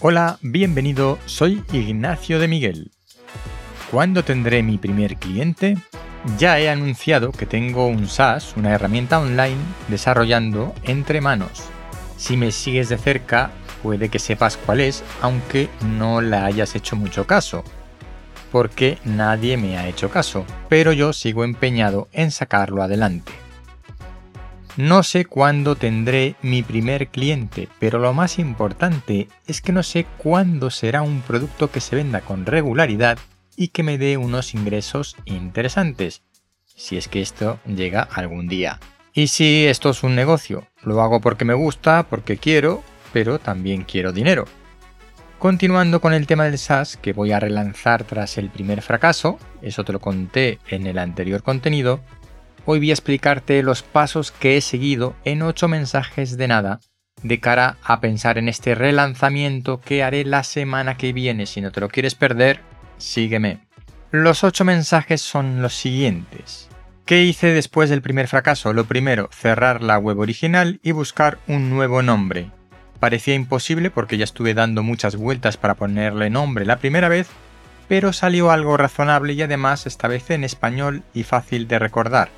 Hola, bienvenido, soy Ignacio de Miguel. ¿Cuándo tendré mi primer cliente? Ya he anunciado que tengo un SaaS, una herramienta online, desarrollando entre manos. Si me sigues de cerca, puede que sepas cuál es, aunque no la hayas hecho mucho caso. Porque nadie me ha hecho caso, pero yo sigo empeñado en sacarlo adelante. No sé cuándo tendré mi primer cliente, pero lo más importante es que no sé cuándo será un producto que se venda con regularidad y que me dé unos ingresos interesantes, si es que esto llega algún día. Y si esto es un negocio, lo hago porque me gusta, porque quiero, pero también quiero dinero. Continuando con el tema del SaaS que voy a relanzar tras el primer fracaso, eso te lo conté en el anterior contenido, hoy voy a explicarte los pasos que he seguido en 8 mensajes de nada de cara a pensar en este relanzamiento que haré la semana que viene. Si no te lo quieres perder, sígueme. Los 8 mensajes son los siguientes. ¿Qué hice después del primer fracaso? Lo primero, cerrar la web original y buscar un nuevo nombre. Parecía imposible porque ya estuve dando muchas vueltas para ponerle nombre la primera vez, pero salió algo razonable y además esta vez en español y fácil de recordar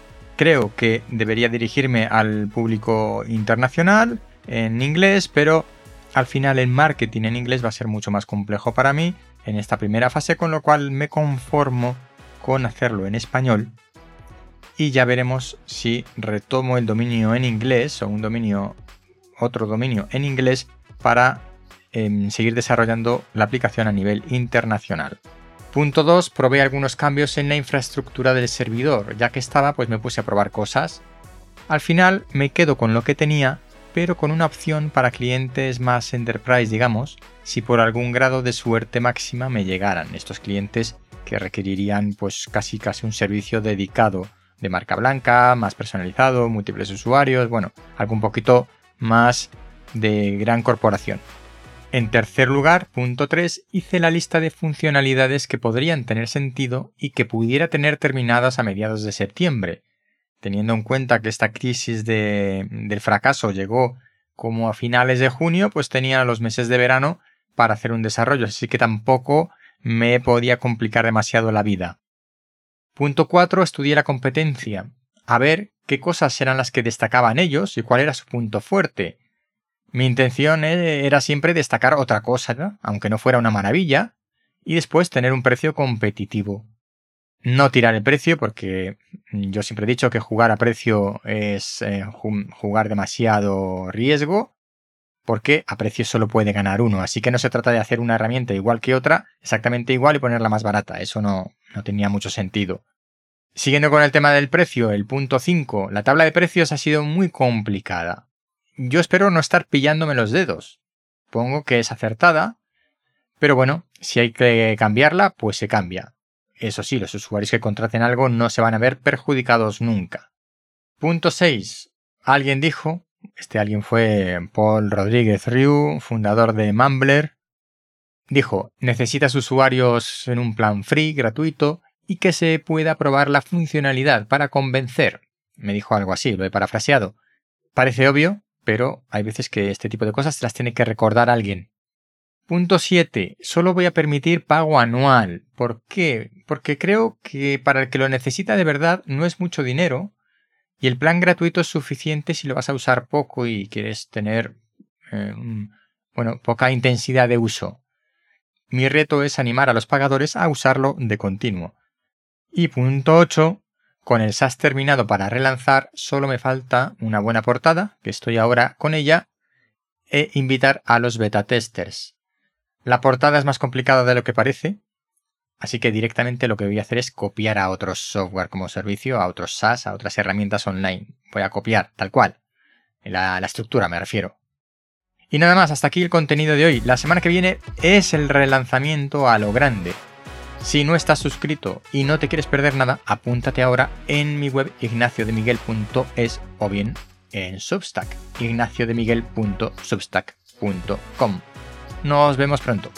creo que debería dirigirme al público internacional en inglés, pero al final el marketing en inglés va a ser mucho más complejo para mí en esta primera fase, con lo cual me conformo con hacerlo en español y ya veremos si retomo el dominio en inglés o un dominio, otro dominio en inglés para em, seguir desarrollando la aplicación a nivel internacional. Punto 2. Probé algunos cambios en la infraestructura del servidor. Ya que estaba, pues me puse a probar cosas. Al final me quedo con lo que tenía, pero con una opción para clientes más enterprise, digamos, si por algún grado de suerte máxima me llegaran estos clientes que requerirían pues casi casi un servicio dedicado de marca blanca, más personalizado, múltiples usuarios, bueno, algo un poquito más de gran corporación. En tercer lugar, punto 3, hice la lista de funcionalidades que podrían tener sentido y que pudiera tener terminadas a mediados de septiembre. Teniendo en cuenta que esta crisis del fracaso llegó como a finales de junio, pues tenía los meses de verano para hacer un desarrollo, así que tampoco me podía complicar demasiado la vida. Punto 4. Estudié la competencia. A ver qué cosas eran las que destacaban ellos y cuál era su punto fuerte. Mi intención e-, era siempre destacar otra cosa, aunque no fuera una maravilla, y después tener un precio competitivo. No tirar el precio porque yo siempre he dicho que jugar a precio es eh, jugar demasiado riesgo, porque a precio solo puede ganar uno, así que no se trata de hacer una herramienta igual que otra, exactamente igual y ponerla más barata, eso no, no tenía mucho sentido. Siguiendo con el tema del precio, el punto 5, la tabla de precios ha sido muy complicada yo espero no estar pillándome los dedos. Pongo que es acertada, pero bueno, si hay que cambiarla, pues se cambia. Eso sí, los usuarios que contraten algo no se van a ver perjudicados nunca. Punto 6. Alguien dijo, este alguien fue Paul Rodríguez Riu, fundador de Mumbler, dijo, necesitas usuarios en un plan free, gratuito, y que se pueda probar la funcionalidad para convencer. Me dijo algo así, lo he parafraseado. Parece obvio, pero hay veces que este tipo de cosas se las tiene que recordar alguien. Punto 7. Solo voy a permitir pago anual. ¿Por qué? Porque creo que para el que lo necesita de verdad no es mucho dinero y el plan gratuito es suficiente si lo vas a usar poco y quieres tener eh, bueno, poca intensidad de uso. Mi reto es animar a los pagadores a usarlo de continuo. Y punto 8. Con el SAS terminado para relanzar, solo me falta una buena portada, que estoy ahora con ella, e invitar a los beta testers. La portada es más complicada de lo que parece, así que directamente lo que voy a hacer es copiar a otros software como servicio, a otros SaaS, a otras herramientas online. Voy a copiar, tal cual. La, la estructura me refiero. Y nada más, hasta aquí el contenido de hoy. La semana que viene es el relanzamiento a lo grande. Si no estás suscrito y no te quieres perder nada, apúntate ahora en mi web ignaciodemiguel.es o bien en Substack, ignaciodemiguel.substack.com. Nos vemos pronto.